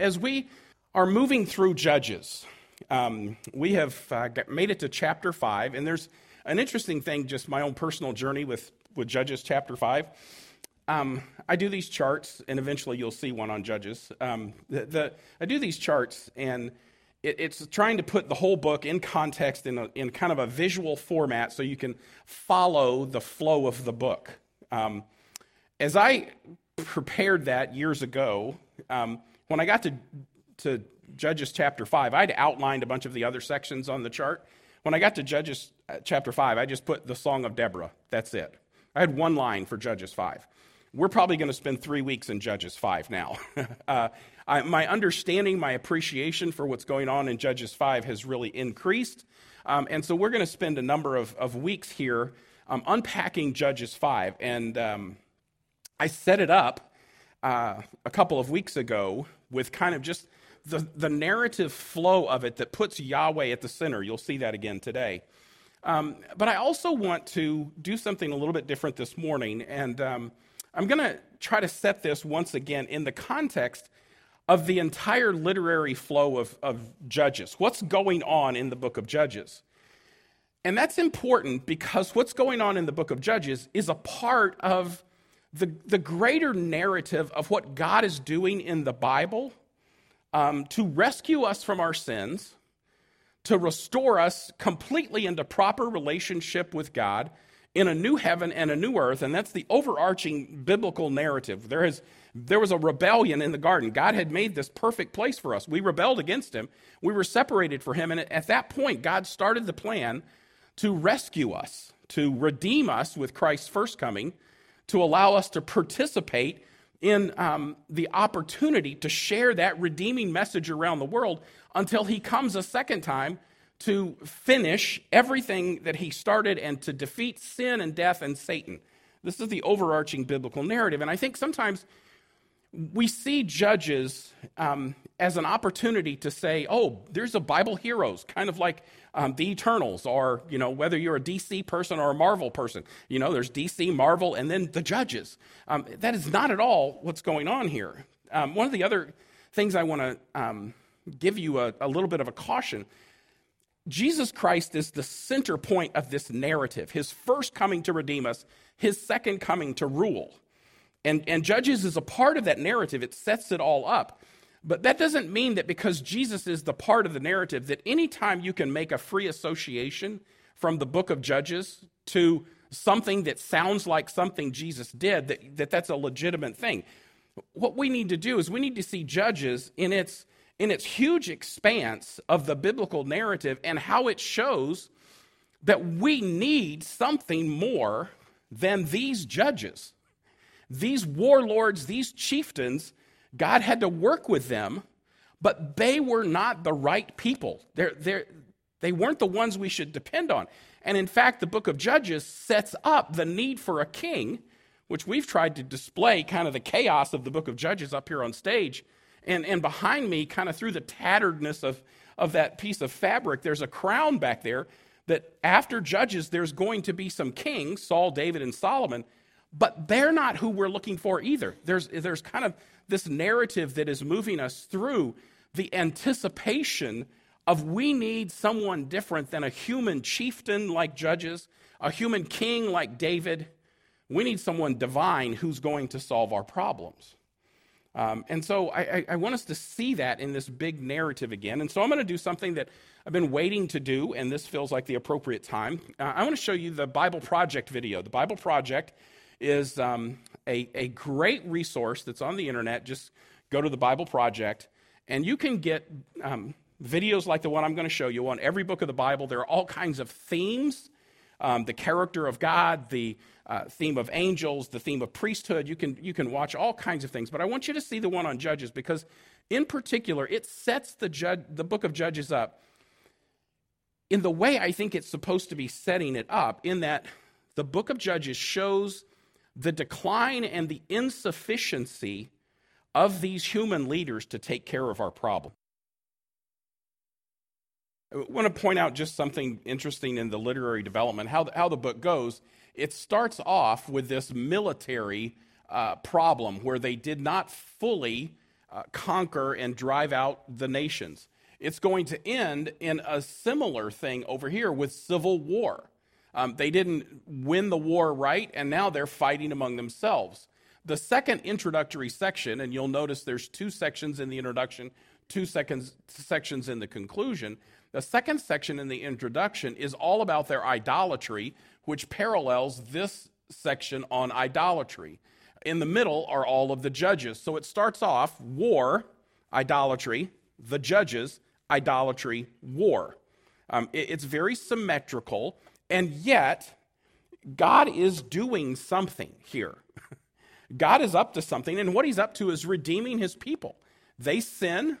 as we are moving through Judges, um, we have uh, made it to chapter 5, and there's an interesting thing, just my own personal journey with, with Judges chapter 5. Um, I do these charts, and eventually you'll see one on Judges. Um, the, the, I do these charts, and it, it's trying to put the whole book in context in, a, in kind of a visual format so you can follow the flow of the book. Um, as I prepared that years ago, um, when I got to, to Judges chapter 5, I'd outlined a bunch of the other sections on the chart. When I got to Judges uh, chapter 5, I just put the Song of Deborah. That's it. I had one line for Judges 5. We're probably going to spend three weeks in Judges 5 now. uh, I, my understanding, my appreciation for what's going on in Judges 5 has really increased. Um, and so we're going to spend a number of, of weeks here um, unpacking Judges 5. And um, I set it up uh, a couple of weeks ago with kind of just the, the narrative flow of it that puts Yahweh at the center. You'll see that again today. Um, but I also want to do something a little bit different this morning. And um, I'm going to try to set this once again in the context of the entire literary flow of, of Judges. What's going on in the book of Judges? And that's important because what's going on in the book of Judges is a part of the, the greater narrative of what God is doing in the Bible um, to rescue us from our sins, to restore us completely into proper relationship with God in a new heaven and a new earth. And that's the overarching biblical narrative. There, has, there was a rebellion in the garden. God had made this perfect place for us. We rebelled against him, we were separated from him. And at that point, God started the plan to rescue us, to redeem us with Christ's first coming, to allow us to participate in um, the opportunity to share that redeeming message around the world until he comes a second time to finish everything that he started and to defeat sin and death and Satan. This is the overarching biblical narrative. And I think sometimes we see judges um, as an opportunity to say, oh, there's a Bible heroes, kind of like um, the Eternals, or, you know, whether you're a DC person or a Marvel person. You know, there's DC, Marvel, and then the judges. Um, that is not at all what's going on here. Um, one of the other things I want to um, give you a, a little bit of a caution Jesus Christ is the center point of this narrative his first coming to redeem us, his second coming to rule. And, and Judges is a part of that narrative, it sets it all up. But that doesn't mean that because Jesus is the part of the narrative, that anytime you can make a free association from the book of Judges to something that sounds like something Jesus did, that, that that's a legitimate thing. What we need to do is we need to see Judges in its, in its huge expanse of the biblical narrative and how it shows that we need something more than these judges. These warlords, these chieftains, God had to work with them, but they were not the right people. They're, they're, they weren't the ones we should depend on. And in fact, the book of Judges sets up the need for a king, which we've tried to display kind of the chaos of the book of Judges up here on stage. And, and behind me, kind of through the tatteredness of, of that piece of fabric, there's a crown back there that after Judges, there's going to be some kings, Saul, David, and Solomon. But they're not who we're looking for either. There's, there's kind of this narrative that is moving us through the anticipation of we need someone different than a human chieftain like Judges, a human king like David. We need someone divine who's going to solve our problems. Um, and so I, I, want us to see that in this big narrative again. And so I'm going to do something that I've been waiting to do, and this feels like the appropriate time. Uh, I want to show you the Bible Project video. The Bible Project is um, a, a great resource that's on the internet. Just go to the Bible Project, and you can get um, videos like the one I'm going to show you on every book of the Bible. There are all kinds of themes um, the character of God, the uh, theme of angels, the theme of priesthood. You can, you can watch all kinds of things. But I want you to see the one on Judges because, in particular, it sets the, judge, the book of Judges up in the way I think it's supposed to be setting it up, in that the book of Judges shows the decline and the insufficiency of these human leaders to take care of our problem. I want to point out just something interesting in the literary development, how the, how the book goes. It starts off with this military uh, problem where they did not fully uh, conquer and drive out the nations. It's going to end in a similar thing over here with civil war. Um, they didn't win the war right, and now they're fighting among themselves. The second introductory section, and you'll notice there's two sections in the introduction, two seconds, sections in the conclusion. The second section in the introduction is all about their idolatry, which parallels this section on idolatry. In the middle are all of the judges. So it starts off war, idolatry, the judges, idolatry, war. Um, it, it's very symmetrical, and yet God is doing something here. God is up to something, and what he's up to is redeeming his people. They sin,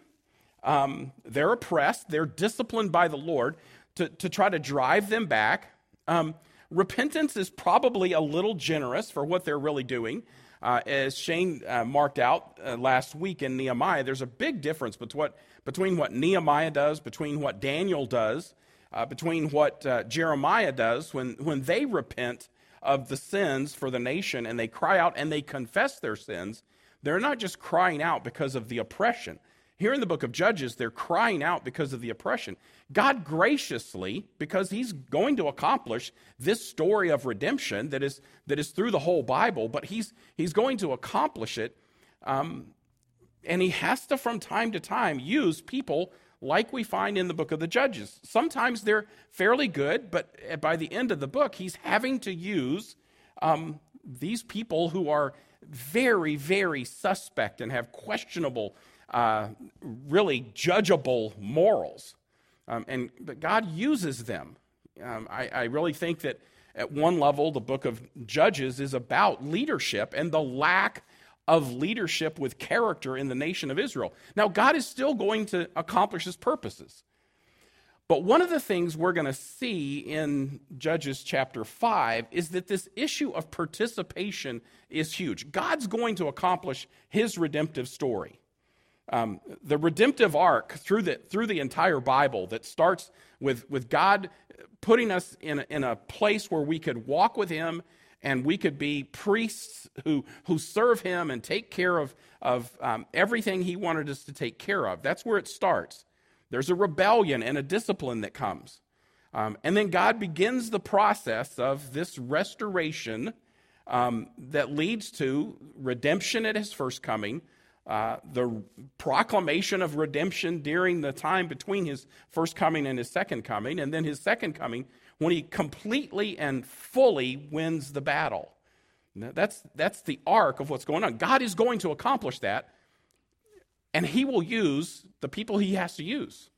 um, they're oppressed, they're disciplined by the Lord to, to try to drive them back. Um, repentance is probably a little generous for what they're really doing. Uh, as Shane uh, marked out uh, last week in Nehemiah, there's a big difference between what, between what Nehemiah does, between what Daniel does, uh, between what uh, Jeremiah does when, when they repent of the sins for the nation and they cry out and they confess their sins. They're not just crying out because of the oppression. Here in the book of Judges, they're crying out because of the oppression. God graciously, because He's going to accomplish this story of redemption that is, that is through the whole Bible, but He's, he's going to accomplish it. Um, and He has to, from time to time, use people like we find in the book of the Judges. Sometimes they're fairly good, but by the end of the book, He's having to use um, these people who are very, very suspect and have questionable uh, really judgeable morals. Um, and but God uses them. Um, I, I really think that at one level, the book of Judges is about leadership and the lack of leadership with character in the nation of Israel. Now, God is still going to accomplish his purposes. But one of the things we're going to see in Judges chapter 5 is that this issue of participation is huge. God's going to accomplish his redemptive story. Um, the redemptive arc through the, through the entire Bible that starts with, with God putting us in, in a place where we could walk with Him and we could be priests who, who serve Him and take care of, of um, everything He wanted us to take care of. That's where it starts. There's a rebellion and a discipline that comes. Um, and then God begins the process of this restoration um, that leads to redemption at His first coming uh, the proclamation of redemption during the time between his first coming and his second coming, and then his second coming when he completely and fully wins the battle. That's, that's the arc of what's going on. God is going to accomplish that, and he will use the people he has to use.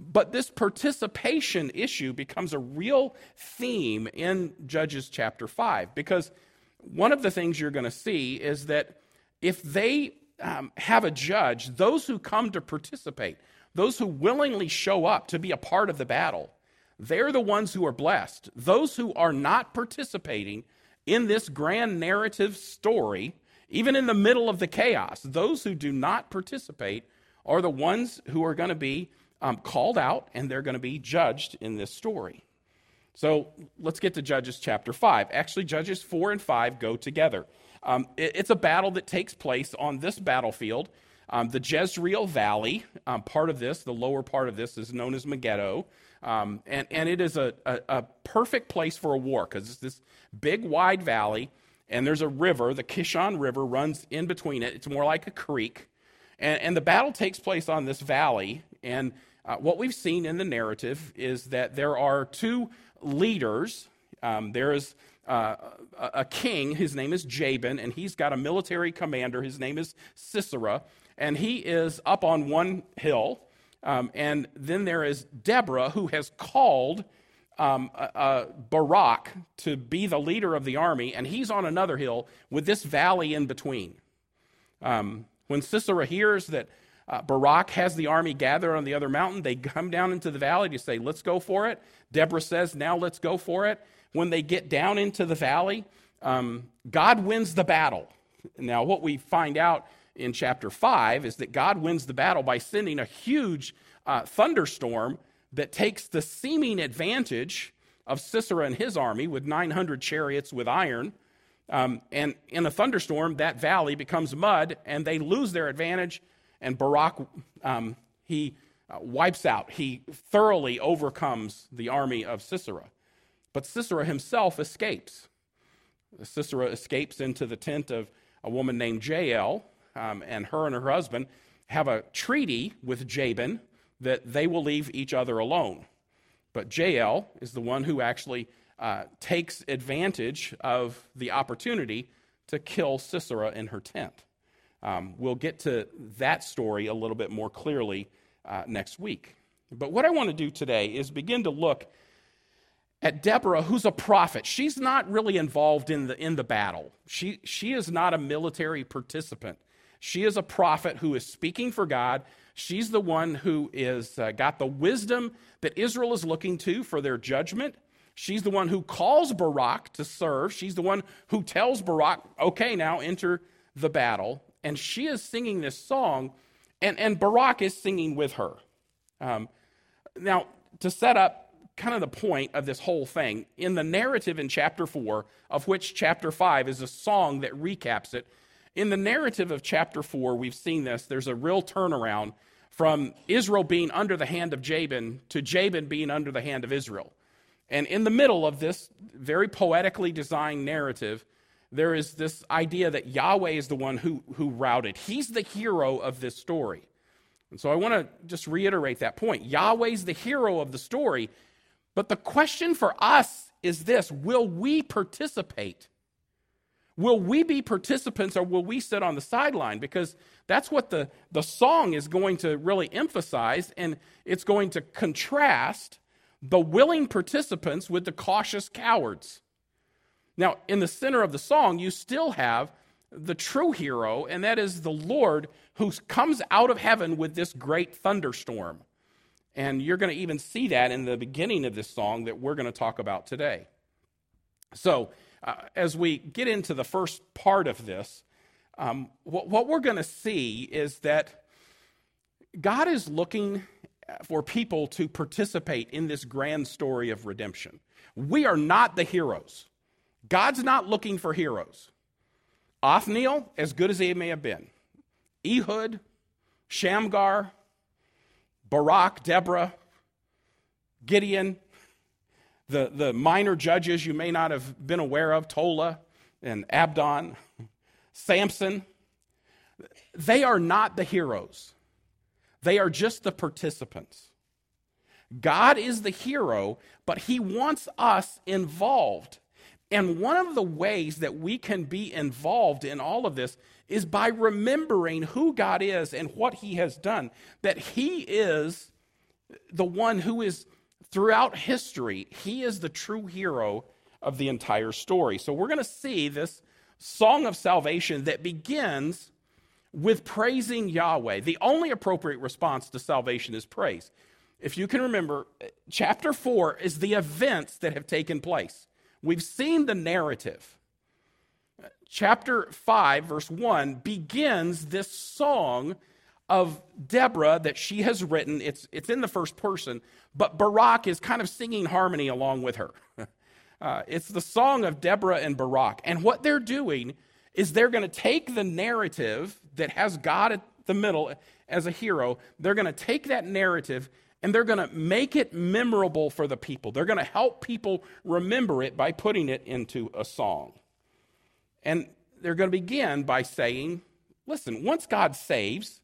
But this participation issue becomes a real theme in Judges chapter 5 because one of the things you're going to see is that if they um, have a judge, those who come to participate, those who willingly show up to be a part of the battle, they're the ones who are blessed. Those who are not participating in this grand narrative story, even in the middle of the chaos, those who do not participate are the ones who are going to be um, called out and they're going to be judged in this story. So let's get to Judges chapter 5. Actually, Judges 4 and 5 go together. Um, it, it's a battle that takes place on this battlefield. Um, the Jezreel Valley, um, part of this, the lower part of this, is known as Megiddo. Um, and, and it is a, a, a perfect place for a war because it's this big, wide valley, and there's a river. The Kishon River runs in between it. It's more like a creek. And, and the battle takes place on this valley. And uh, what we've seen in the narrative is that there are two leaders. Um, there is uh, a king. His name is Jabin, and he's got a military commander. His name is Sisera, and he is up on one hill. Um, and then there is Deborah, who has called um, uh, Barak to be the leader of the army, and he's on another hill with this valley in between. Um, when Sisera hears that uh, Barak has the army gathered on the other mountain, they come down into the valley to say, Let's go for it. Deborah says, Now let's go for it when they get down into the valley, um, God wins the battle. Now, what we find out in chapter 5 is that God wins the battle by sending a huge uh, thunderstorm that takes the seeming advantage of Sisera and his army with 900 chariots with iron. Um, and in a thunderstorm, that valley becomes mud, and they lose their advantage. And Barak, um, he uh, wipes out, he thoroughly overcomes the army of Sisera. But Sisera himself escapes. Sisera escapes into the tent of a woman named Jael, um, and her and her husband have a treaty with Jabin that they will leave each other alone. But Jael is the one who actually uh, takes advantage of the opportunity to kill Sisera in her tent. Um, we'll get to that story a little bit more clearly uh, next week. But what I want to do today is begin to look at Deborah, who's a prophet. She's not really involved in the, in the battle, she, she is not a military participant. She is a prophet who is speaking for God. She's the one who is uh, got the wisdom that Israel is looking to for their judgment. She's the one who calls Barak to serve. She's the one who tells Barak, okay, now enter the battle. And she is singing this song, and, and Barak is singing with her. Um, now, to set up kind of the point of this whole thing. In the narrative in chapter 4, of which chapter 5 is a song that recaps it, in the narrative of chapter 4, we've seen this. There's a real turnaround from Israel being under the hand of Jabin to Jabin being under the hand of Israel. And in the middle of this very poetically designed narrative, there is this idea that Yahweh is the one who, who routed. He's the hero of this story. And so I want to just reiterate that point. Yahweh's the hero of the story, but the question for us is this Will we participate? Will we be participants or will we sit on the sideline? Because that's what the, the song is going to really emphasize, and it's going to contrast the willing participants with the cautious cowards. Now, in the center of the song, you still have the true hero, and that is the Lord who comes out of heaven with this great thunderstorm. And you're going to even see that in the beginning of this song that we're going to talk about today. So, uh, as we get into the first part of this, um, what, what we're going to see is that God is looking for people to participate in this grand story of redemption. We are not the heroes. God's not looking for heroes. Othniel, as good as he may have been, Ehud, Shamgar, Barak, Deborah, Gideon, the, the minor judges you may not have been aware of, Tola and Abdon, Samson, they are not the heroes. They are just the participants. God is the hero, but he wants us involved. And one of the ways that we can be involved in all of this is by remembering who God is and what He has done. That He is the one who is throughout history, He is the true hero of the entire story. So we're going to see this song of salvation that begins with praising Yahweh. The only appropriate response to salvation is praise. If you can remember, chapter 4 is the events that have taken place. We've seen the narrative chapter 5, verse 1, begins this song of Deborah that she has written. It's, it's in the first person, but Barak is kind of singing harmony along with her. Uh, it's the song of Deborah and Barak. And what they're doing is they're going to take the narrative that has God at the middle as a hero, they're going to take that narrative and they're going to make it memorable for the people. They're going to help people remember it by putting it into a song. And they're going to begin by saying, listen, once God saves,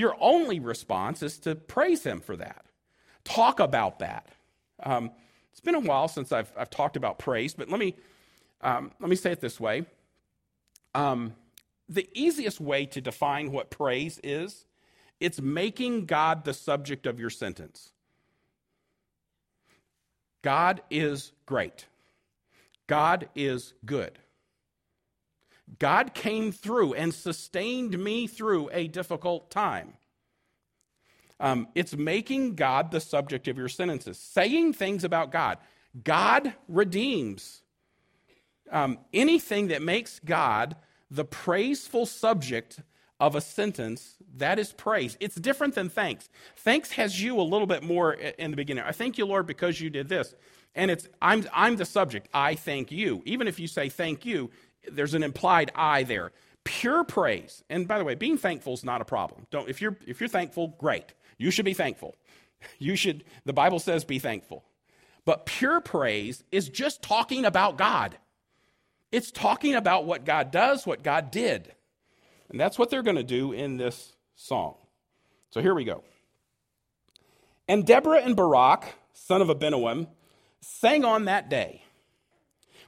your only response is to praise Him for that. Talk about that. Um, it's been a while since I've, I've talked about praise, but let me, um, let me say it this way. Um, the easiest way to define what praise is, it's making God the subject of your sentence. God is great. God is good. God came through and sustained me through a difficult time. Um, it's making God the subject of your sentences, saying things about God. God redeems. Um, anything that makes God the praiseful subject of a sentence, that is praise. It's different than thanks. Thanks has you a little bit more in the beginning. I thank you, Lord, because you did this. And it's I'm I'm the subject. I thank you. Even if you say thank you, there's an implied I there. Pure praise. And by the way, being thankful is not a problem. Don't if you're if you're thankful, great. You should be thankful. You should the Bible says be thankful. But pure praise is just talking about God. It's talking about what God does, what God did. And that's what they're going to do in this song. So here we go. And Deborah and Barak, son of Abinoam, sang on that day.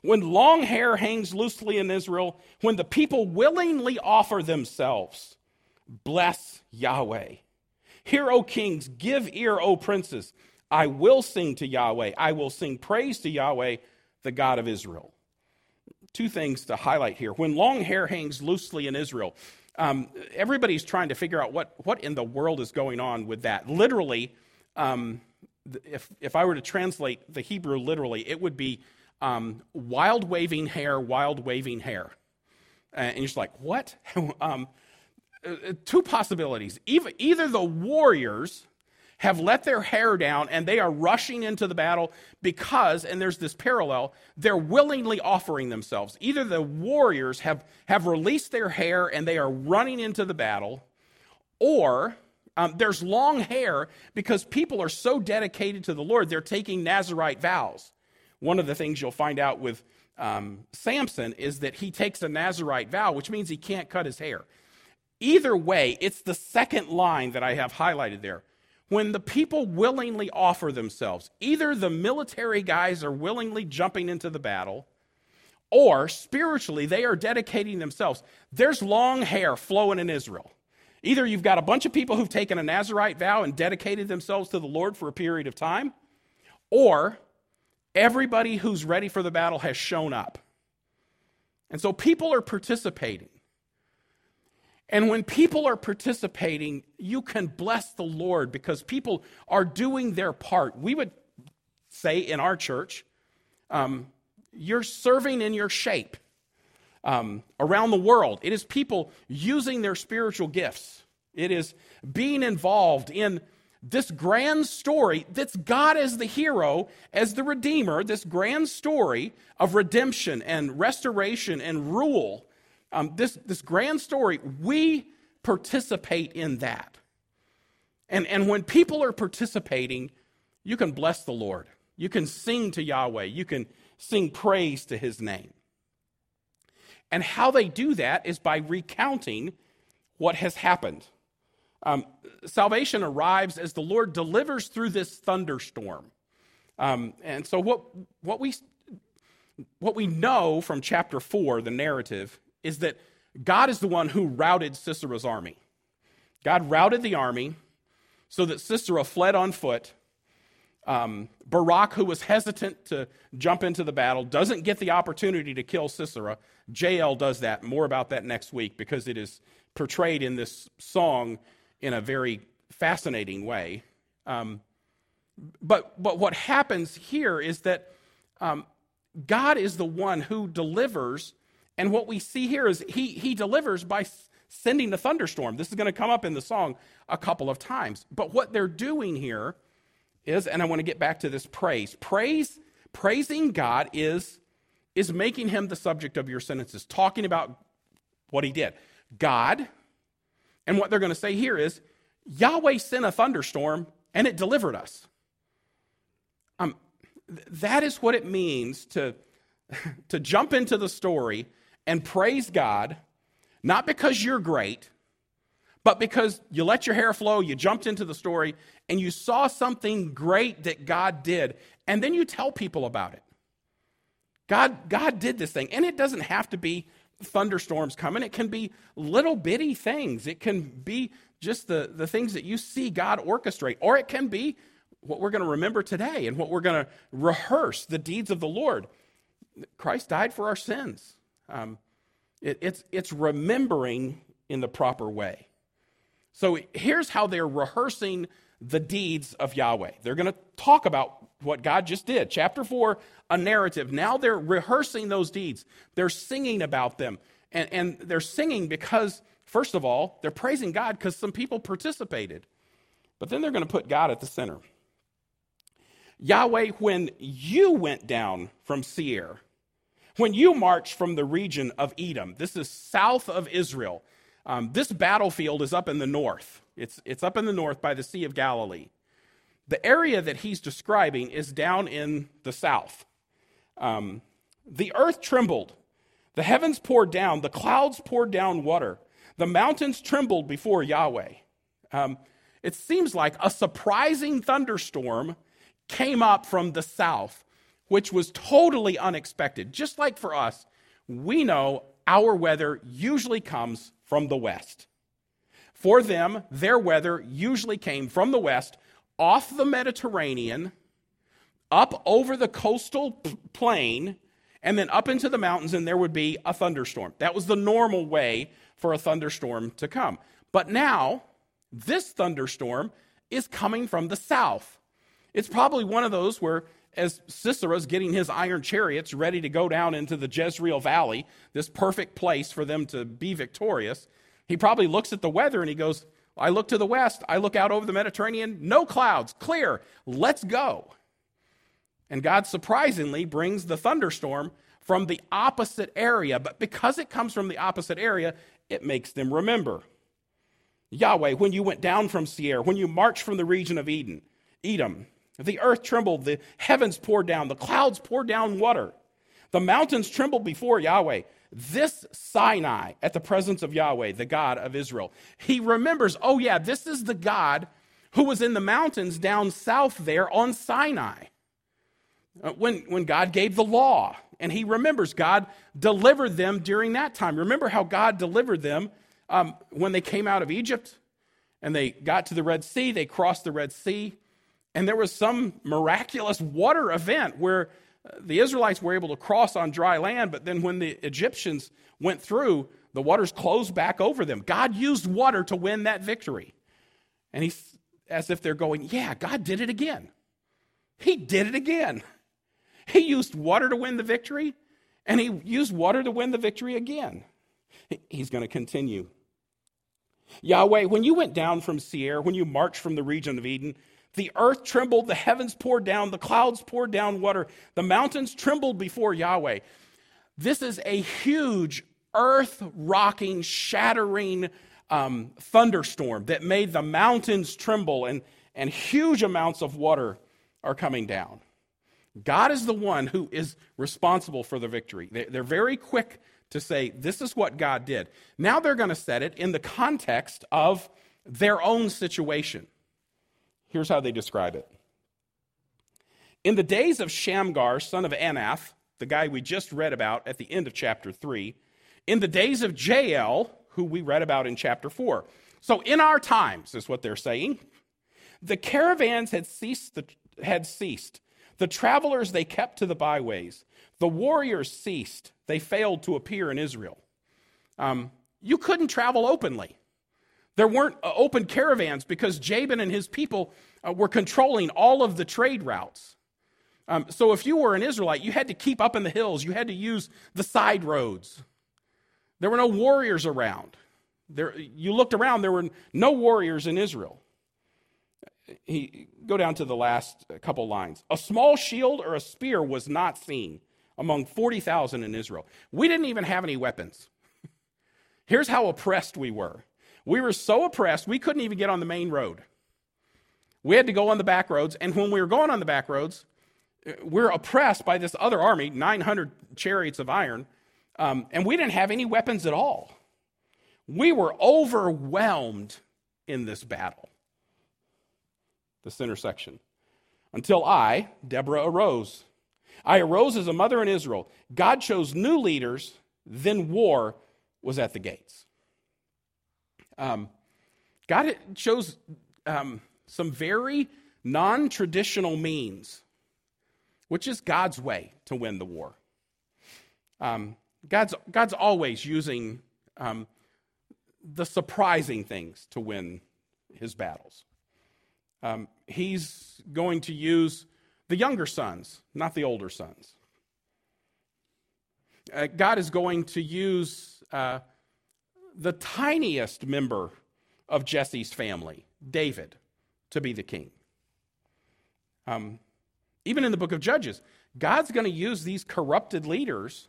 When long hair hangs loosely in Israel, when the people willingly offer themselves, bless Yahweh. Hear, O kings, give ear, O princes. I will sing to Yahweh. I will sing praise to Yahweh, the God of Israel. Two things to highlight here. When long hair hangs loosely in Israel, um, everybody's trying to figure out what, what in the world is going on with that. Literally, um, if, if I were to translate the Hebrew literally, it would be um, wild waving hair, wild waving hair. and you're just like, what? um, uh, two possibilities. Either, either the warriors have let their hair down and they are rushing into the battle because, and there's this parallel, they're willingly offering themselves. Either the warriors have, have released their hair and they are running into the battle, or um, there's long hair because people are so dedicated to the Lord, they're taking Nazarite vows. One of the things you'll find out with um, Samson is that he takes a Nazarite vow, which means he can't cut his hair. Either way, it's the second line that I have highlighted there. When the people willingly offer themselves, either the military guys are willingly jumping into the battle, or spiritually, they are dedicating themselves. There's long hair flowing in Israel. Either you've got a bunch of people who've taken a Nazarite vow and dedicated themselves to the Lord for a period of time, or Everybody who's ready for the battle has shown up. And so people are participating. And when people are participating, you can bless the Lord because people are doing their part. We would say in our church, um, you're serving in your shape um, around the world. It is people using their spiritual gifts, it is being involved in this grand story that's God as the hero, as the redeemer, this grand story of redemption and restoration and rule, um, this, this grand story, we participate in that. And, and when people are participating, you can bless the Lord. You can sing to Yahweh. You can sing praise to his name. And how they do that is by recounting what has happened. Um, salvation arrives as the Lord delivers through this thunderstorm. Um, and so, what, what, we, what we know from chapter 4, the narrative, is that God is the one who routed Sisera's army. God routed the army so that Sisera fled on foot. Um, Barak, who was hesitant to jump into the battle, doesn't get the opportunity to kill Sisera. Jael does that. More about that next week because it is portrayed in this song in a very fascinating way. Um, but, but what happens here is that um, God is the one who delivers. And what we see here is he, he delivers by sending the thunderstorm. This is going to come up in the song a couple of times. But what they're doing here is, and I want to get back to this praise. Praise, praising God is, is making him the subject of your sentences, talking about what he did. God, and what they're going to say here is Yahweh sent a thunderstorm and it delivered us. Um, th- that is what it means to, to jump into the story and praise God, not because you're great, but because you let your hair flow, you jumped into the story, and you saw something great that God did, and then you tell people about it. God, God did this thing, and it doesn't have to be thunderstorms coming. It can be little bitty things. It can be just the, the things that you see God orchestrate, or it can be what we're going to remember today and what we're going to rehearse the deeds of the Lord. Christ died for our sins. Um, it, it's, it's remembering in the proper way. So here's how they're rehearsing the deeds of Yahweh. They're going to talk about what God just did. Chapter 4, a narrative. Now they're rehearsing those deeds, they're singing about them. And, and they're singing because, first of all, they're praising God because some people participated. But then they're going to put God at the center. Yahweh, when you went down from Seir, When you marched from the region of Edom, this is south of Israel. Um, this battlefield is up in the north. It's, it's up in the north by the Sea of Galilee. The area that he's describing is down in the south. Um, the earth trembled, the heavens poured down, the clouds poured down water, the mountains trembled before Yahweh. Um, it seems like a surprising thunderstorm came up from the south, which was totally unexpected. Just like for us, we know our weather usually comes from the west. For them, their weather usually came from the west, off the Mediterranean, up over the coastal plain, and then up into the mountains, and there would be a thunderstorm. That was the normal way for a thunderstorm to come. But now, this thunderstorm is coming from the south. It's probably one of those where, as Sisera's getting his iron chariots ready to go down into the Jezreel Valley, this perfect place for them to be victorious, he probably looks at the weather and he goes, I look to the west, I look out over the Mediterranean, no clouds, clear, let's go. And God surprisingly brings the thunderstorm from the opposite area. But because it comes from the opposite area, it makes them remember. Yahweh, when you went down from Seir, when you marched from the region of Eden, Edom, the earth trembled, the heavens poured down, the clouds poured down water. The mountains trembled before Yahweh. This Sinai at the presence of Yahweh, the God of Israel. He remembers, oh, yeah, this is the God who was in the mountains down south there on Sinai. Uh, when, when God gave the law. And he remembers God delivered them during that time. Remember how God delivered them um, when they came out of Egypt and they got to the Red Sea, they crossed the Red Sea, and there was some miraculous water event where the Israelites were able to cross on dry land, but then when the Egyptians went through, the waters closed back over them. God used water to win that victory. And he's as if they're going, Yeah, God did it again. He did it again. He used water to win the victory, and he used water to win the victory again. He's going to continue. Yahweh, when you went down from Seir, when you marched from the region of Eden, the earth trembled, the heavens poured down, the clouds poured down water, the mountains trembled before Yahweh. This is a huge earth rocking, shattering um, thunderstorm that made the mountains tremble, and, and huge amounts of water are coming down. God is the one who is responsible for the victory. They're very quick to say, this is what God did. Now they're going to set it in the context of their own situation. Here's how they describe it In the days of Shamgar, son of Anath, the guy we just read about at the end of chapter 3, in the days of Jael, who we read about in chapter 4. So in our times, is what they're saying, the caravans had ceased, the, had ceased the travelers they kept to the byways. The warriors ceased. They failed to appear in Israel. Um, you couldn't travel openly. There weren't uh, open caravans because Jabin and his people uh, were controlling all of the trade routes. Um, so if you were an Israelite, you had to keep up in the hills. You had to use the side roads. There were no warriors around. There, you looked around, there were no warriors in Israel he go down to the last couple lines. A small shield or a spear was not seen among 40,000 in Israel. We didn't even have any weapons. Here's how oppressed we were. We were so oppressed, we couldn't even get on the main road. We had to go on the back roads, and when we were going on the back roads, we're oppressed by this other army, 900 chariots of iron, um, and we didn't have any weapons at all. We were overwhelmed in this battle this intersection. Until I, Deborah, arose. I arose as a mother in Israel. God chose new leaders, then war was at the gates. Um, God chose um, some very non traditional means, which is God's way to win the war. Um, God's, God's always using um, the surprising things to win his battles. Um, he's going to use the younger sons, not the older sons. Uh, God is going to use uh, the tiniest member of Jesse's family, David, to be the king. Um, even in the book of Judges, God's going to use these corrupted leaders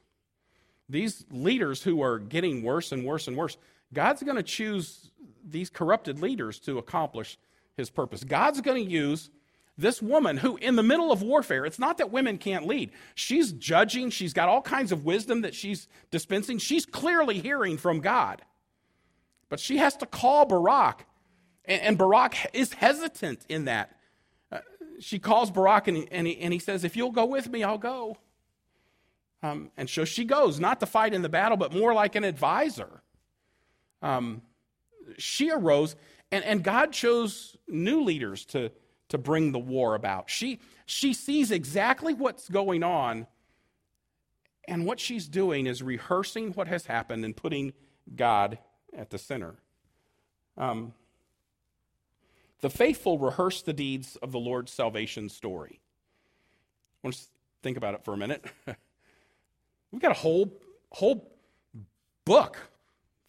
these leaders who are getting worse and worse and worse, God's going to choose these corrupted leaders to accomplish his purpose. God's going to use this woman who, in the middle of warfare, it's not that women can't lead. She's judging, she's got all kinds of wisdom that she's dispensing. She's clearly hearing from God. But she has to call Barak, and, and Barak is hesitant in that. Uh, she calls Barak, and, and, he, and he says, If you'll go with me, I'll go. Um, and so she goes, not to fight in the battle, but more like an advisor. Um, she arose, and, and God chose new leaders to to bring the war about. She, she sees exactly what's going on, and what she's doing is rehearsing what has happened and putting God at the center. Um, the faithful rehearse the deeds of the Lord's salvation story. Let's think about it for a minute. We've got a whole, whole book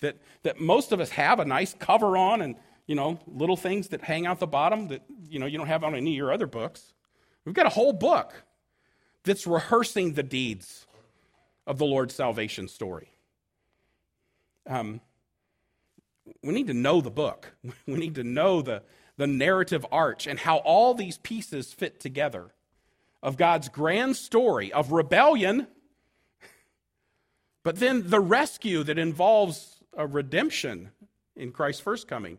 that, that most of us have a nice cover on and you know, little things that hang out the bottom that, you know, you don't have on any of your other books. We've got a whole book that's rehearsing the deeds of the Lord's salvation story. Um, we need to know the book. We need to know the, the narrative arch and how all these pieces fit together of God's grand story of rebellion, but then the rescue that involves a redemption in Christ's first coming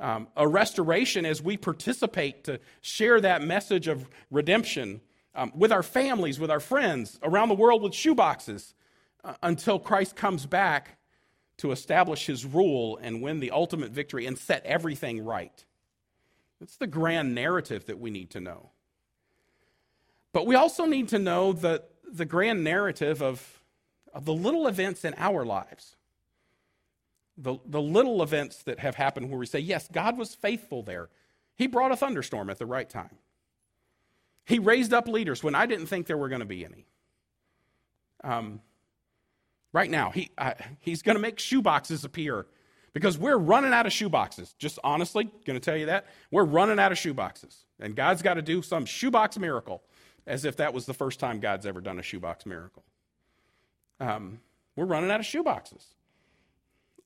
um, a restoration as we participate to share that message of redemption um, with our families, with our friends, around the world with shoeboxes uh, until Christ comes back to establish his rule and win the ultimate victory and set everything right. It's the grand narrative that we need to know. But we also need to know the, the grand narrative of, of the little events in our lives the, the little events that have happened where we say, yes, God was faithful there. He brought a thunderstorm at the right time. He raised up leaders when I didn't think there were going to be any. Um, right now, he, uh, he's going to make shoeboxes appear because we're running out of shoeboxes. Just honestly, going to tell you that. We're running out of shoeboxes. And God's got to do some shoebox miracle, as if that was the first time God's ever done a shoebox miracle. Um, we're running out of shoeboxes.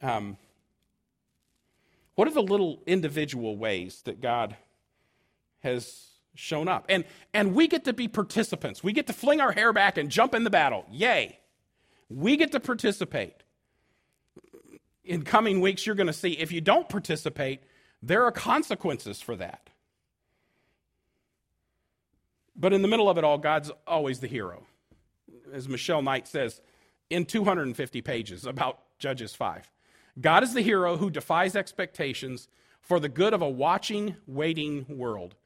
Um, what are the little individual ways that God has shown up? And, and we get to be participants. We get to fling our hair back and jump in the battle. Yay. We get to participate. In coming weeks, you're going to see if you don't participate, there are consequences for that. But in the middle of it all, God's always the hero. As Michelle Knight says in 250 pages about Judges 5. God is the hero who defies expectations for the good of a watching, waiting world.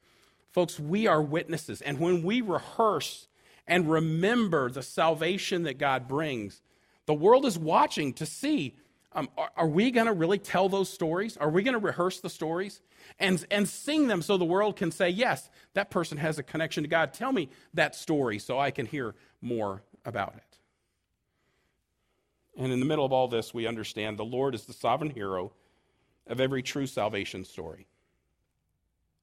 Folks, we are witnesses. And when we rehearse and remember the salvation that God brings, the world is watching to see um, are, are, we going to really tell those stories? Are we going to rehearse the stories and, and sing them so the world can say, yes, that person has a connection to God? Tell me that story so I can hear more about it. And in the middle of all this, we understand the Lord is the sovereign hero of every true salvation story.